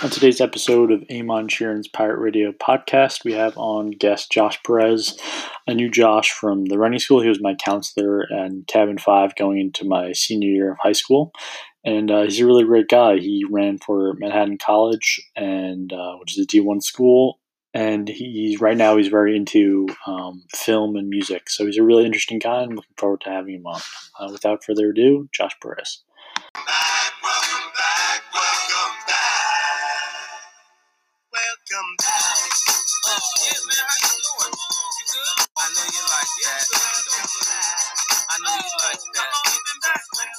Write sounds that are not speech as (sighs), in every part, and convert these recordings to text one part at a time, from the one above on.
On today's episode of Eamon Sheerin's Pirate Radio podcast, we have on guest Josh Perez. I knew Josh from the running school. He was my counselor and cabin five going into my senior year of high school. And uh, he's a really great guy. He ran for Manhattan College, and uh, which is a D1 school. And he's right now he's very into um, film and music. So he's a really interesting guy. I'm looking forward to having him on. Uh, without further ado, Josh Perez. Yeah, man, how you doing? You good? I know you like that. I know you like that. How long you been back, man?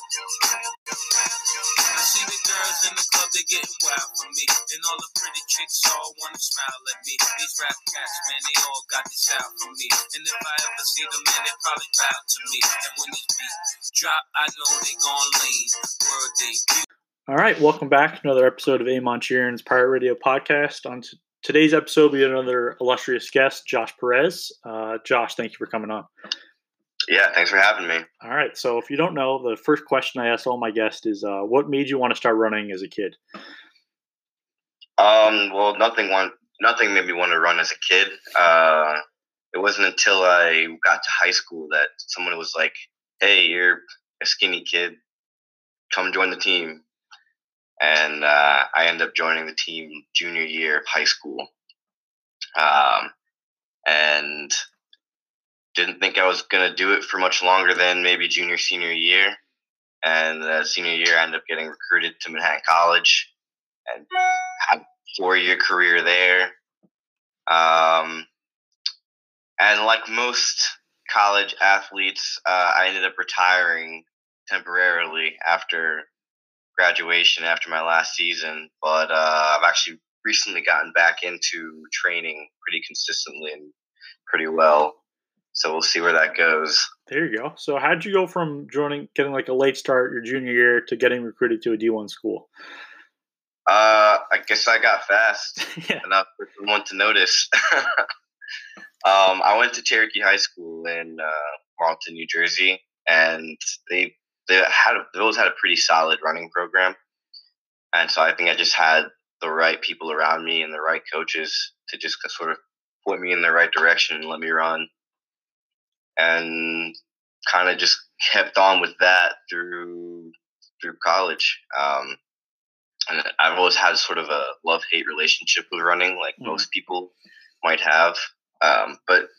I see the girls in the club, they getting wild for me. And all the pretty chicks all wanna smile at me. These rap cats, man, they all got this out for me. And if I ever see them, man, they probably bow to me. And when these beats drop, I know they gon' lean. World debut. All right, welcome back to another episode of Eamon Sheerin's Pirate Radio podcast. On t- today's episode, we have another illustrious guest, Josh Perez. Uh, Josh, thank you for coming on. Yeah, thanks for having me. All right, so if you don't know, the first question I ask all my guests is, uh, what made you want to start running as a kid? Um, well, nothing want nothing made me want to run as a kid. Uh, it wasn't until I got to high school that someone was like, "Hey, you're a skinny kid. Come join the team." And uh, I ended up joining the team junior year of high school, um, and didn't think I was gonna do it for much longer than maybe junior senior year. And uh, senior year, I ended up getting recruited to Manhattan College, and had four year career there. Um, and like most college athletes, uh, I ended up retiring temporarily after graduation after my last season. But uh, I've actually recently gotten back into training pretty consistently and pretty well. So we'll see where that goes. There you go. So, how'd you go from joining, getting like a late start your junior year to getting recruited to a D1 school? Uh, I guess I got fast (laughs) yeah. enough for someone to notice. (laughs) um, I went to Cherokee High School in uh, Marlton, New Jersey, and they they had a, they always had a pretty solid running program, and so I think I just had the right people around me and the right coaches to just sort of point me in the right direction and let me run, and kind of just kept on with that through through college. Um, and I've always had sort of a love hate relationship with running, like Mhm. most people might have. Um, but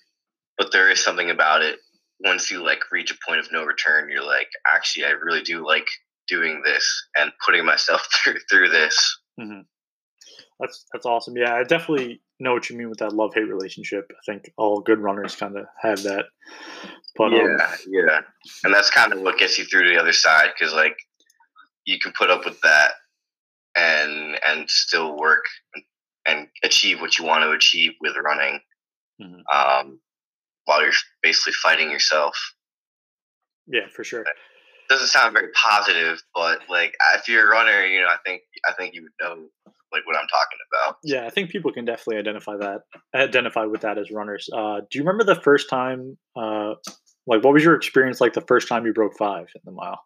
but there is something about it. Once you like reach a point of no return, you're like, actually, I really do like doing this and putting myself (laughs) through through this. hmm That's that's awesome. Yeah, I definitely know what you mean with that love hate relationship. I think all good runners kind of have that. But um, yeah, yeah, and that's kind of what gets you through to the other side because like you can put up with that and and still work and, achieve what you want to achieve with running. Mhm. Um, while you're basically fighting yourself. yeah, for sure. doesn't sound very positive, but like if you're a runner, you know, I think I think you would know like what I'm talking about. Yeah, I think people can definitely identify that, identify with that as runners. Uh, do you remember the first time? Uh, like, what was your experience like the first time you broke five in the mile?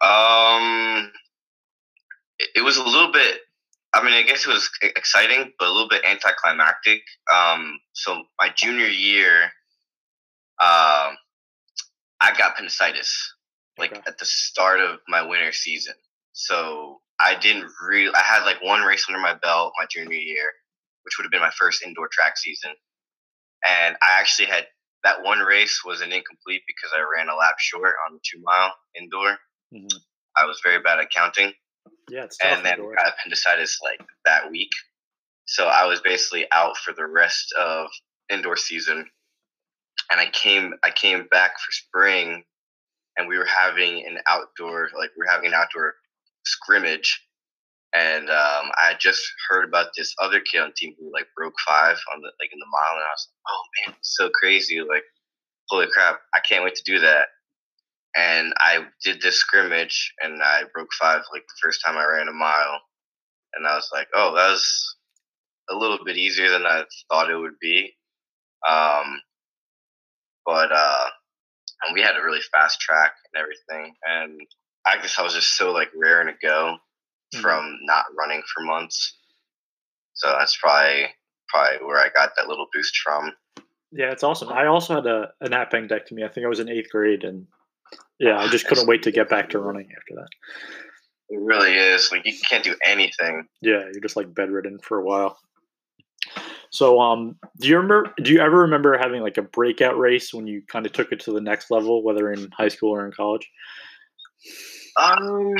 Um, it, it was a little bit. I mean, I guess it was exciting, but a little bit anticlimactic. Um, so my junior year, um, I got appendicitis like Okay. at the start of my winter season. So I didn't really. I had like one race under my belt my junior year, which would have been my first indoor track season, and I actually had that one race was an incomplete because I ran a lap short on the two mile indoor. Mhm. I was very bad at counting, Yeah, it's tough. and then indoors. got appendicitis like that week. So I was basically out for the rest of indoor season. And I came I came back for spring and we were having an outdoor like we were having an outdoor scrimmage and um, I had just heard about this other kid on the team who like broke five on the like in the mile and I was like, oh man, it's so crazy. Like, holy crap, I can't wait to do that. And I did this scrimmage and I broke five like the first time I ran a mile. And I was like, oh, that was a little bit easier than I thought it would be. Um, but uh, and we had a really fast track and everything. And I guess I was just so like raring to go. mm-hmm. from not running for months. So that's probably probably where I got that little boost from. Yeah, it's awesome. I also had a an appendectomy. I think I was in eighth grade, and yeah, I just couldn't wait to get back to running after that. It really is. Like you can't do anything. Yeah, you're just like bedridden for a while. So, um, do you remember? Do you ever remember having like a breakout race when you kind of took it to the next level, whether in high school or in college? Um,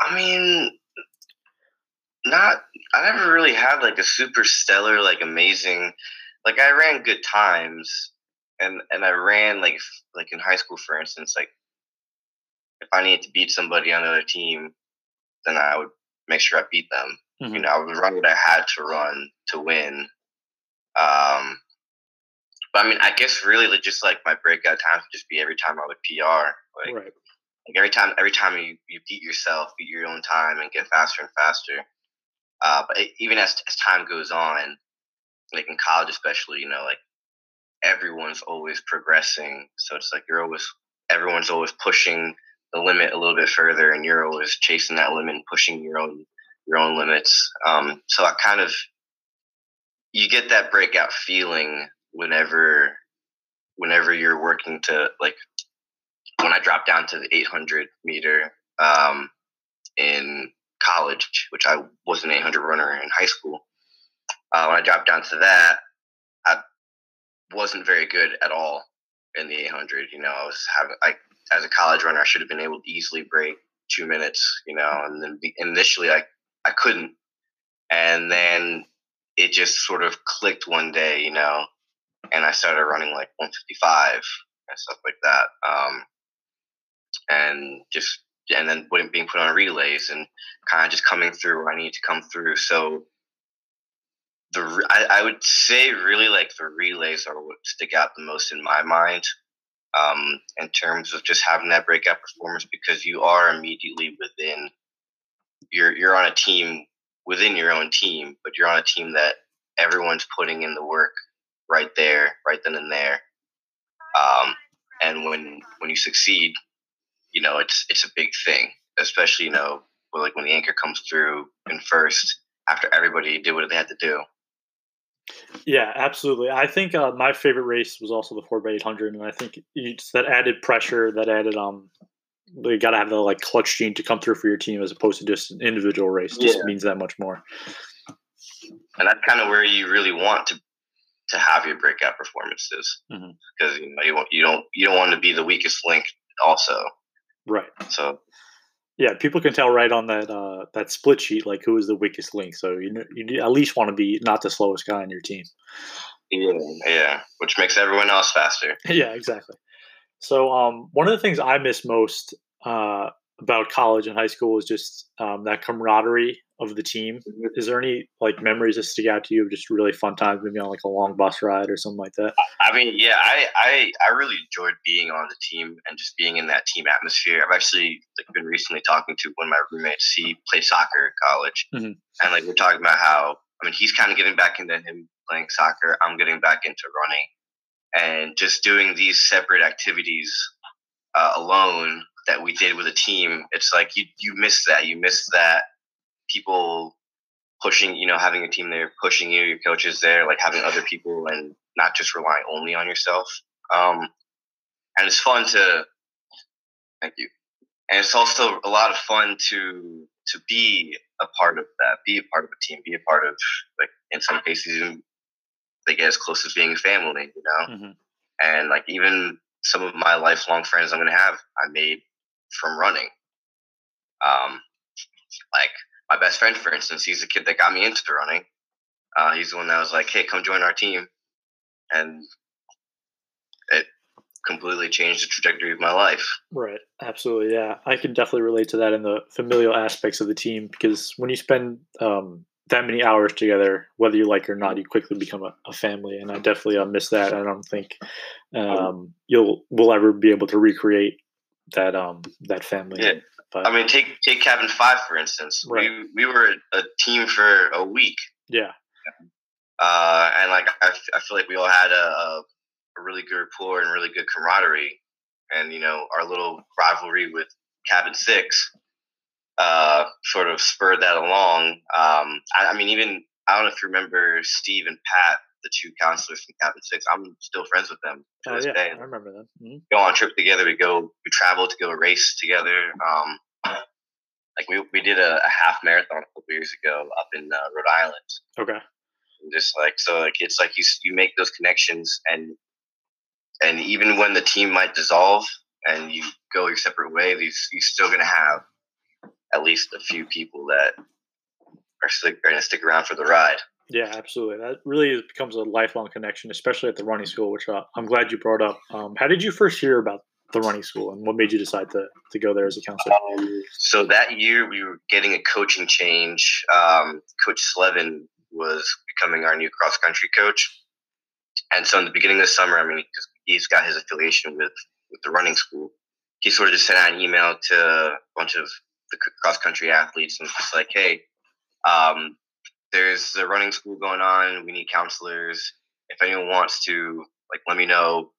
I mean, not. I never really had like a super stellar, like amazing. Like I ran good times, and and I ran like like in high school, for instance. Like if I needed to beat somebody on another team, then I would make sure I beat them. Mm-hmm. You know, I would run what I had to run to win. Um, but I mean, I guess really just like my breakout times would just be every time I would PR. Like, right. like every time, every time you, you beat yourself, beat your own time, and get faster and faster. Uh, but it, even as as time goes on, like in college especially, you know, like everyone's always progressing. So it's like you're always everyone's always pushing the limit a little bit further, and you're always chasing that limit and pushing your own your own limits. Um, so I kind of you get that breakout feeling whenever whenever you're working to like when I dropped down to the 800 meter um, in college, which I was an 800 runner in high school. Uh, when I dropped down to that, I wasn't very good at all in the 800. You know, I was having I as a college runner, I should have been able to easily break two minutes. You know, and then initially I I couldn't. And then it just sort of clicked one day, you know, and I started running like 155 and stuff like that. Um, and just, and then being put on relays and kind of just coming through I need to come through. So the, I, I would say really like the relays are what stick out the most in my mind um, in terms of just having that breakout performance because you are immediately within you're you're on a team within your own team, but you're on a team that everyone's putting in the work right there, right then and there. Um, and when when you succeed, you know it's it's a big thing, especially you know like when the anchor comes through in first after everybody did what they had to do. Yeah, absolutely. I think uh, my favorite race was also the four by eight hundred, and I think it's that added pressure, that added um you got to have the like clutch gene to come through for your team as opposed to just an individual race. Just yeah. means that much more. And that's kind of where you really want to to have your breakout performances because mm-hmm. you know you, you don't you don't want to be the weakest link also. Right. So yeah, people can tell right on that uh, that split sheet like who is the weakest link. So you you at least want to be not the slowest guy on your team. Yeah, yeah, which makes everyone else faster. (laughs) yeah, exactly. So um, one of the things I miss most uh, about college and high school is just um, that camaraderie of the team. Is there any like memories that stick out to you of just really fun times, maybe on like a long bus ride or something like that? I mean, yeah, I I, I really enjoyed being on the team and just being in that team atmosphere. I've actually like, been recently talking to one of my roommates. He played soccer at college, mm-hmm. and like we're talking about how I mean he's kind of getting back into him playing soccer. I'm getting back into running and just doing these separate activities uh, alone that we did with a team it's like you you miss that you miss that people pushing you know having a team there pushing you your coaches there like having other people and not just relying only on yourself um, and it's fun to thank you and it's also a lot of fun to to be a part of that be a part of a team be a part of like in some cases even they get as close as being a family, you know? Mm-hmm. And like even some of my lifelong friends I'm to have, I made from running. Um, like my best friend, for instance, he's the kid that got me into running. Uh, he's the one that was like, "Hey, come join our team," and it completely changed the trajectory of my life. Right. Absolutely. Yeah, I can definitely relate to that in the familial aspects of the team because when you spend um, that many hours together, whether you like it or not, you quickly become a, a family. And I definitely uh, miss that. I don't think um, you'll will ever be able to recreate that um, that family. Yeah. But, I mean, take take Cabin Five for instance. Right. We we were a team for a week. Yeah. Uh, and like I, I feel like we all had a, a, a really good rapport and really good camaraderie, and you know our little rivalry with Cabin Six uh, sort of spurred that along. Um, I, I, mean, even I don't know if you remember Steve and Pat, the two counselors from Cabin Six. I'm still friends with them to oh, this yeah, day. I remember them. Mm-hmm. Go on trip together. We go. We travel to go race together. Um, like we we did a, a, half marathon a couple years ago up in uh, Rhode Island. Okay. And just like so, like it's like you you make those connections, and and even when the team might dissolve and you go your separate ways, you, you're still gonna have at least a few people that are, stick, are gonna stick around for the ride. Yeah, absolutely. That really becomes a lifelong connection, especially at the running school, which uh, I'm glad you brought up. Um, how did you first hear about the running school, and what made you decide to, to go there as a counselor? Um, so that year, we were getting a coaching change. Um, coach Slevin was becoming our new cross country coach, and so in the beginning of the summer, I mean, he's got his affiliation with with the running school. He sort of just sent out an email to a bunch of the cross country athletes and just like, hey, um, there's a running school going on. We need counselors. If anyone wants to, like, let me know,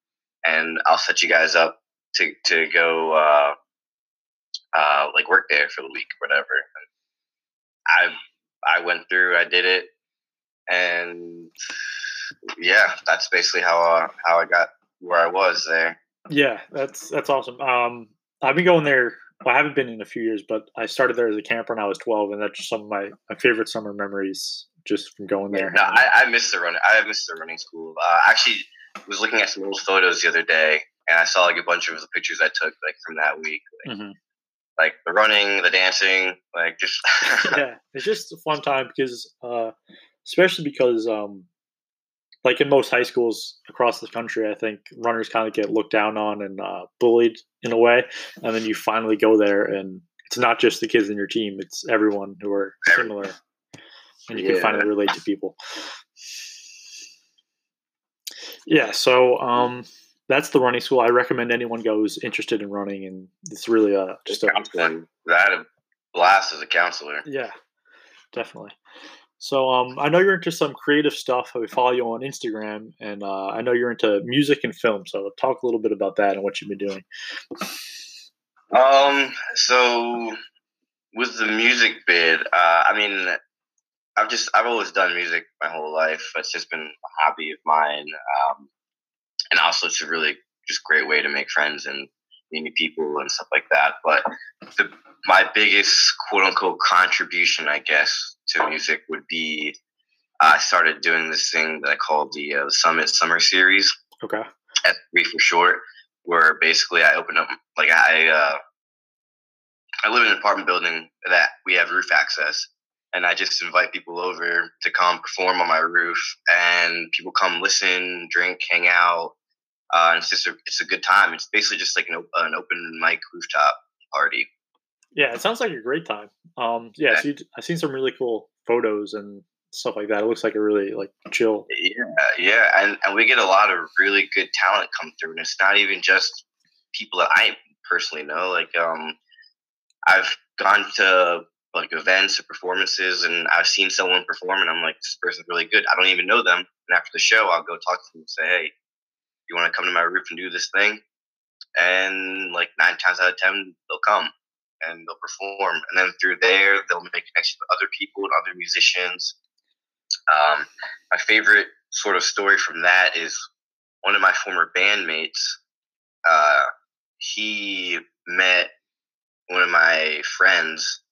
and I'll set you guys up to to go uh, uh, like work there for the week or whatever. I I went through, I did it, and yeah, that's basically how uh, how I got where I was there. Yeah, that's that's awesome. Um, I've been going there. Well, I haven't been in a few years, but I started there as a camper when I was twelve, and that's just some of my, my favorite summer memories just from going there. No, I, I miss the run. I miss the running school. Uh, actually, was looking at some old photos the other day, and I saw like a bunch of the pictures I took like from that week. Like, mm-hmm. like the running, the dancing, like just (laughs) yeah, it's just a fun time because, uh, especially because, um, like in most high schools across the country, I think runners kind of get looked down on and uh, bullied in a way, and then you finally go there and it's not just the kids in your team; it's everyone who are similar, and you yeah. can finally relate to people. Yeah, so um, that's the running school. I recommend anyone goes interested in running, and it's really a just a counseling. That a blast as a counselor. Yeah, definitely. So um, I know you're into some creative stuff. I follow you on Instagram, and uh, I know you're into music and film. So talk a little bit about that and what you've been doing. Um. So with the music bid, uh, I mean, I've just I've always done music my whole life. It's just been a hobby of mine. Um, and also it's a really just great way to make friends and meet new people and stuff like that. But the, my biggest quote unquote contribution, I guess, to music would be I started doing this thing that I call the, uh, Summit Summer Series. Okay. At three for short, where basically I open up like I uh, I live in an apartment building that we have roof access, and I just invite people over to come perform on my roof, and people come listen, drink, hang out, uh, and it's just a, it's a good time. It's basically just like an, an open mic rooftop party. Yeah, it sounds like a great time. Um, yeah. So I've seen some really cool photos and stuff like that. It looks like a really like chill. Yeah, yeah, and and we get a lot of really good talent come through, and it's not even just people that I personally know. Like, um, I've gone to like events or performances, and I've seen someone perform, and I'm like, this person's really good. I don't even know them, and after the show, I'll go talk to them and say, hey, you want to come to my roof and do this thing? And like nine times out of ten, they'll come and they'll perform. And then through there, they'll make connections with other people and other musicians. Um, my favorite sort of story from that is one of my former bandmates. Uh, he met one of my friends,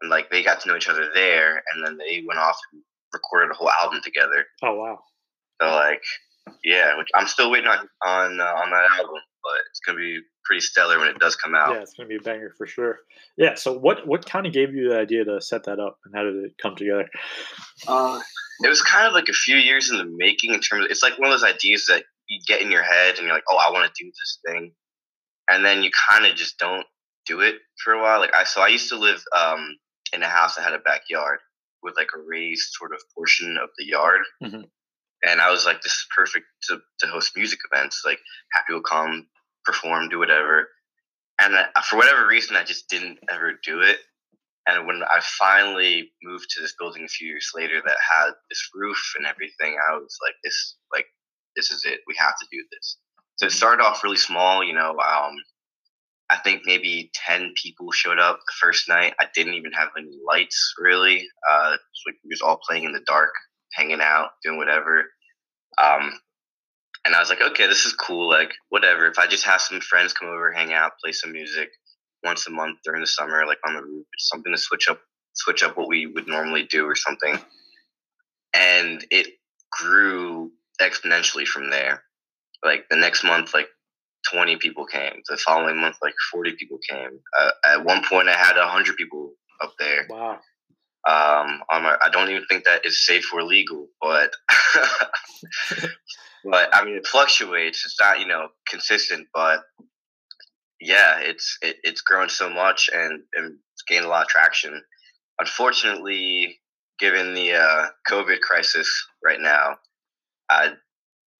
and like they got to know each other there, and then they went off and recorded a whole album together. Oh wow! So like yeah, which I'm still waiting on on uh, on that album, but it's gonna be pretty stellar when it does come out. Yeah, it's gonna be a banger for sure. Yeah. So what what kind of gave you the idea to set that up, and how did it come together? Uh, it was kind of like a few years in the making. In terms, of, it's like one of those ideas that you get in your head, and you're like, oh, I want to do this thing, and then you kind of just don't do it for a while. Like I, so I used to live um, in a house that had a backyard with like a raised sort of portion of the yard. Mm-hmm and I was like, this is perfect to, to host music events. Like, happy will come, perform, do whatever. And I, for whatever reason, I just didn't ever do it. And when I finally moved to this building a few years later that had this roof and everything, I was like, this, like, this is it. We have to do this. So it started off really small. You know, um, I think maybe 10 people showed up the first night. I didn't even have any lights really. Uh, so we was all playing in the dark, hanging out, doing whatever. Um, and I was like, okay, this is cool. Like, whatever. If I just have some friends come over, hang out, play some music once a month during the summer, like on the roof, something to switch up, switch up what we would normally do or something. And it grew exponentially from there. Like the next month, like 20 people came. The following month, like 40 people came. Uh, at one point, I had 100 people up there. Wow. Um, I don't even think that is safe or legal, but (laughs) but I mean, it fluctuates. It's not you know consistent, but yeah, it's it, it's grown so much and and it's gained a lot of traction. Unfortunately, given the uh, COVID crisis right now, I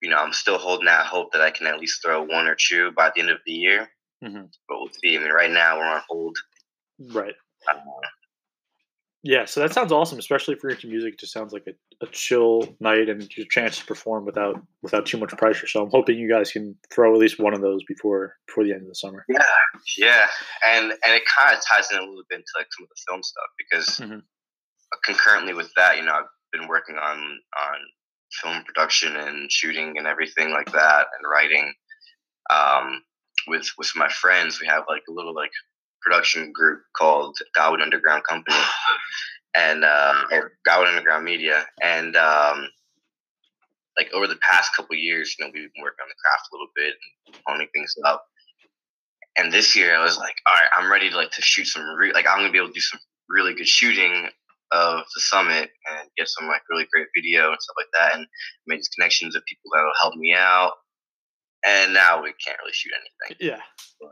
you know I'm still holding out hope that I can at least throw one or two by the end of the year. Mhm. But we'll see. I mean, right now we're on hold. Right. Uh, Yeah, so that sounds awesome, especially if you're into music. It just sounds like a, a chill night and your chance to perform without without too much pressure. So I'm hoping you guys can throw at least one of those before before the end of the summer. Yeah, yeah, and and it kind of ties in a little bit into like some of the film stuff because Mhm. concurrently with that, you know, I've been working on on film production and shooting and everything like that, and writing. Um, with with my friends, we have like a little like production group called Godwood Underground Company, (sighs) and uh, or Godwood Underground Media, and um, like over the past couple years, you know, we've been working on the craft a little bit and honing things up. And this year I was like, all right, I'm ready to like to shoot some re- like I'm gonna be able to do some really good shooting of the summit and get some like really great video and stuff like that, and made these connections of people that will help me out. And now we can't really shoot anything, Yeah, but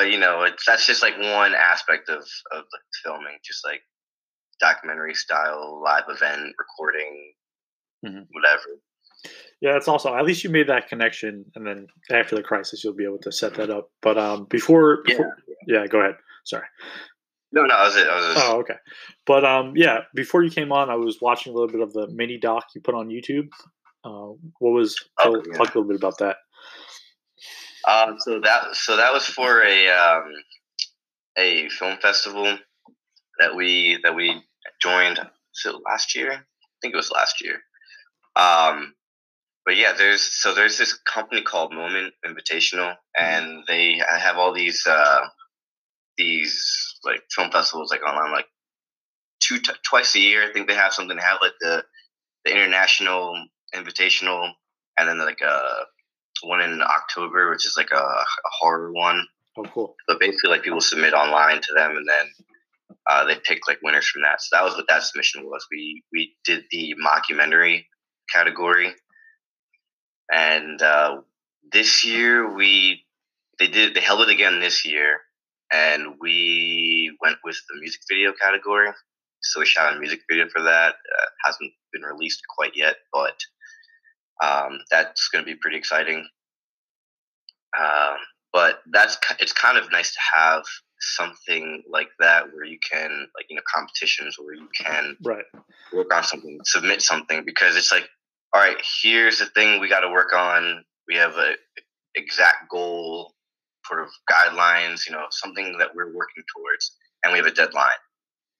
you know, it's that's just like one aspect of of the filming, just like documentary style live event recording, Mhm. whatever. yeah, that's also at least you made that connection, and then after the crisis, you'll be able to set that up. But um, before, Yeah. before yeah, go ahead. Sorry. No, no, that was it. That was Oh, okay. But um, yeah, before you came on, I was watching a little bit of the mini doc you put on YouTube. Uh, what was Oh, tell- yeah. talk a little bit about that? Um, so that so that was for a um, a film festival that we that we joined. So last year, I think it was last year. Um, but yeah, there's so there's this company called Moment Invitational, and they have all these uh, these like film festivals like online like two t- twice a year. I think they have something. They have like the the international invitational, and then like a one in October, which is like a, a horror one. Oh, cool. But basically, like people submit online to them, and then uh, they pick like winners from that. So that was what that submission was. We we did the mockumentary category, and uh, this year we they did they held it again this year, and we went with the music video category. So we shot a music video for that. Uh, hasn't been released quite yet, but um, that's going to be pretty exciting. Um, but that's it's kind of nice to have something like that where you can like you know competitions where you can Right. work on something, submit something because it's like, all right, here's the thing we got to work on. We have a exact goal, sort of guidelines, you know, something that we're working towards, and we have a deadline.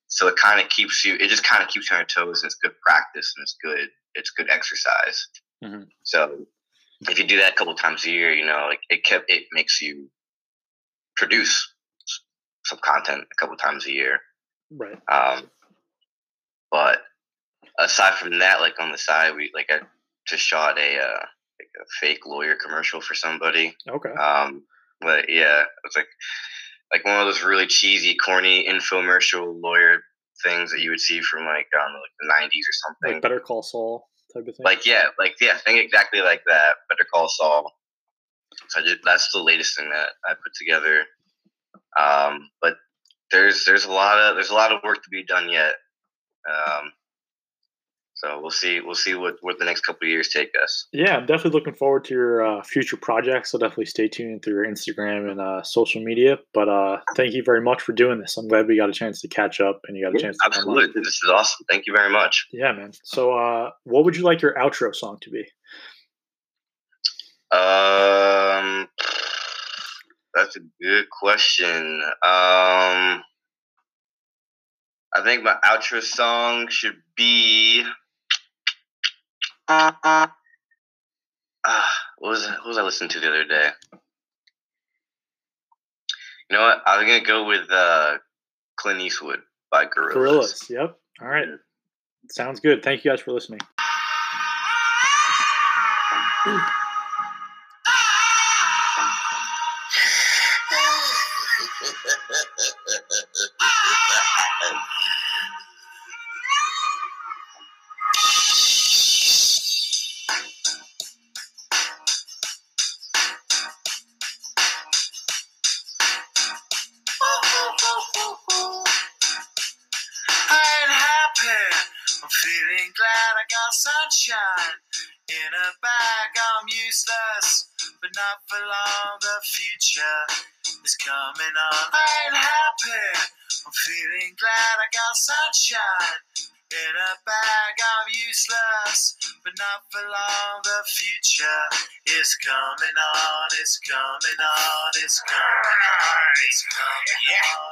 So it kind of keeps you. It just kind of keeps you on your toes, and it's good practice, and it's good. It's good exercise. Mhm. So if you do that a couple times a year, you know, like it kept it makes you produce some content a couple times a year. Right. Um, but aside from that, like on the side, we like I just shot a uh, like a fake lawyer commercial for somebody. Okay. Um, but yeah, it's like like one of those really cheesy, corny infomercial lawyer things that you would see from like I don't know, like the '90s or something. Like Better Call Saul type of thing. Like yeah, like yeah, think exactly like that. Better Call Saul. So did, that's the latest thing that I put together. Um, but there's there's a lot of there's a lot of work to be done yet. Um, so we'll see we'll see what what the next couple of years take us. yeah, I'm definitely looking forward to your uh, future projects. So definitely stay tuned through your Instagram and uh, social media. But uh, thank you very much for doing this. I'm glad we got a chance to catch up and you got a chance to. Absolutely, this is awesome. Thank you very much. Yeah, man. So, uh, what would you like your outro song to be? Um, that's a good question. Um, I think my outro song should be. Uh, what was what was I listening to the other day? You know what? I'm gonna go with uh, Clint Eastwood by Gorillaz. Gorillaz. Yep. All right. Sounds good. Thank you guys for listening. (laughs) but not for long. The future is coming on. It's coming on. It's coming on. It's coming on. It's coming on.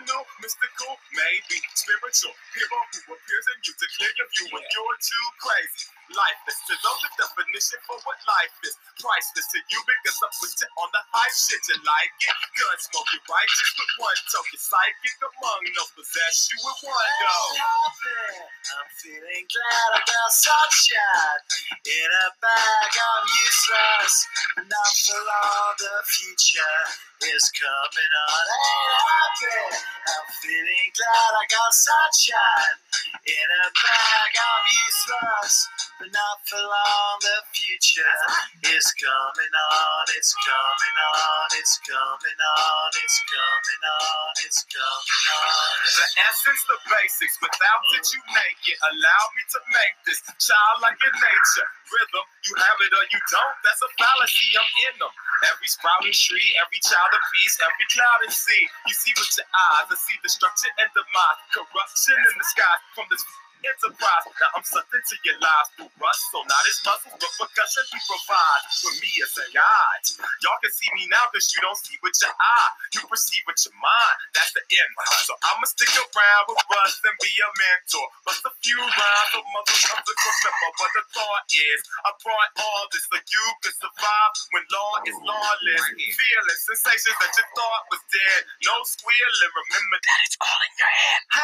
mystical, maybe spiritual. Hero who appears in you to clear your view when you're too crazy. Lifeless to know the definition for what life is. Priceless to you because I put it on the high shit you like it. Gun smoking righteous with one token. Psychic among no possess you with one go. I'm feeling glad I got sunshine in a bag. I'm useless, not for long. The future is coming on. Ain't happy. I'm feeling glad I got sunshine in a bag. I'm useless, but not for long. The future is coming on. It's coming on. It's coming on. It's coming on. It's coming on. The essence, the basics. Without it, you make it. Allow me to make this childlike in nature. Rhythm, you have it or you don't. That's a fallacy. I'm in them. Every sprouting tree, every child of peace, every cloud and sea. You see with your eyes, I see destruction and demise, corruption in the sky from this enterprise. Now I'm something to your lives through rust, so not as muscles, but percussion we provide for me as a guide. Y'all can see me now because you don't see with your eye, you perceive with your mind. That's the end. So I'ma stick around with Russ and be a mentor. Bust a few rhymes so mother comes to remember. But the thought is, I brought all this so you can survive when law is lawless. Feeling sensations that you thought was dead. No squealing. Remember that it's all in your head.